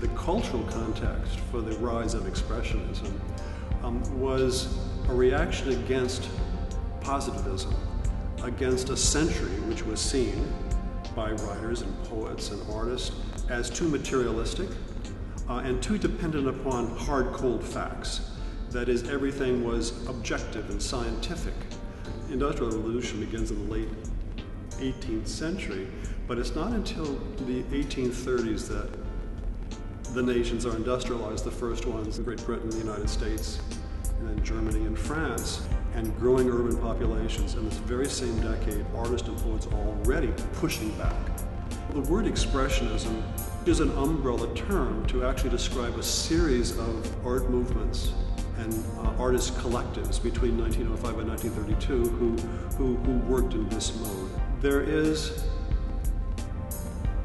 The cultural context for the rise of Expressionism um, was a reaction against positivism, against a century which was seen by writers and poets and artists as too materialistic uh, and too dependent upon hard, cold facts. That is, everything was objective and scientific. Industrial Revolution begins in the late 18th century, but it's not until the 1830s that the nations are industrialized, the first ones, Great Britain, the United States, and then Germany and France, and growing urban populations. In this very same decade, poets are already pushing back. The word expressionism is an umbrella term to actually describe a series of art movements and uh, artist collectives between 1905 and 1932 who, who, who worked in this mode. There is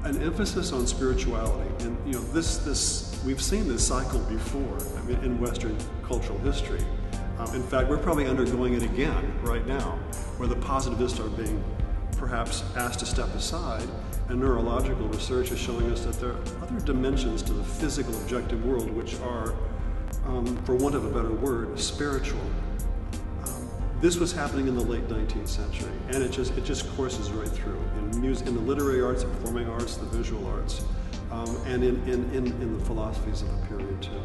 an emphasis on spirituality, and you know this this we've seen this cycle before. I mean, in Western cultural history. Um, in fact, we're probably undergoing it again right now, where the positivists are being perhaps asked to step aside, and neurological research is showing us that there are other dimensions to the physical objective world which are, um, for want of a better word, spiritual. This was happening in the late 19th century, and it just it just courses right through in music, in the literary arts, the performing arts, the visual arts, um, and in, in, in, in the philosophies of the period too.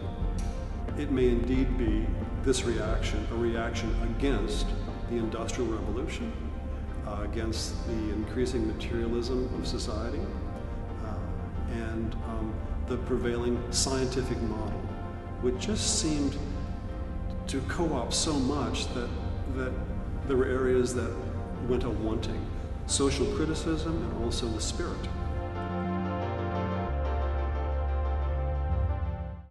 It may indeed be this reaction, a reaction against the Industrial Revolution, uh, against the increasing materialism of society, uh, and um, the prevailing scientific model, which just seemed to co-opt so much that, that there were areas that went a wanting. Social criticism and also the spirit.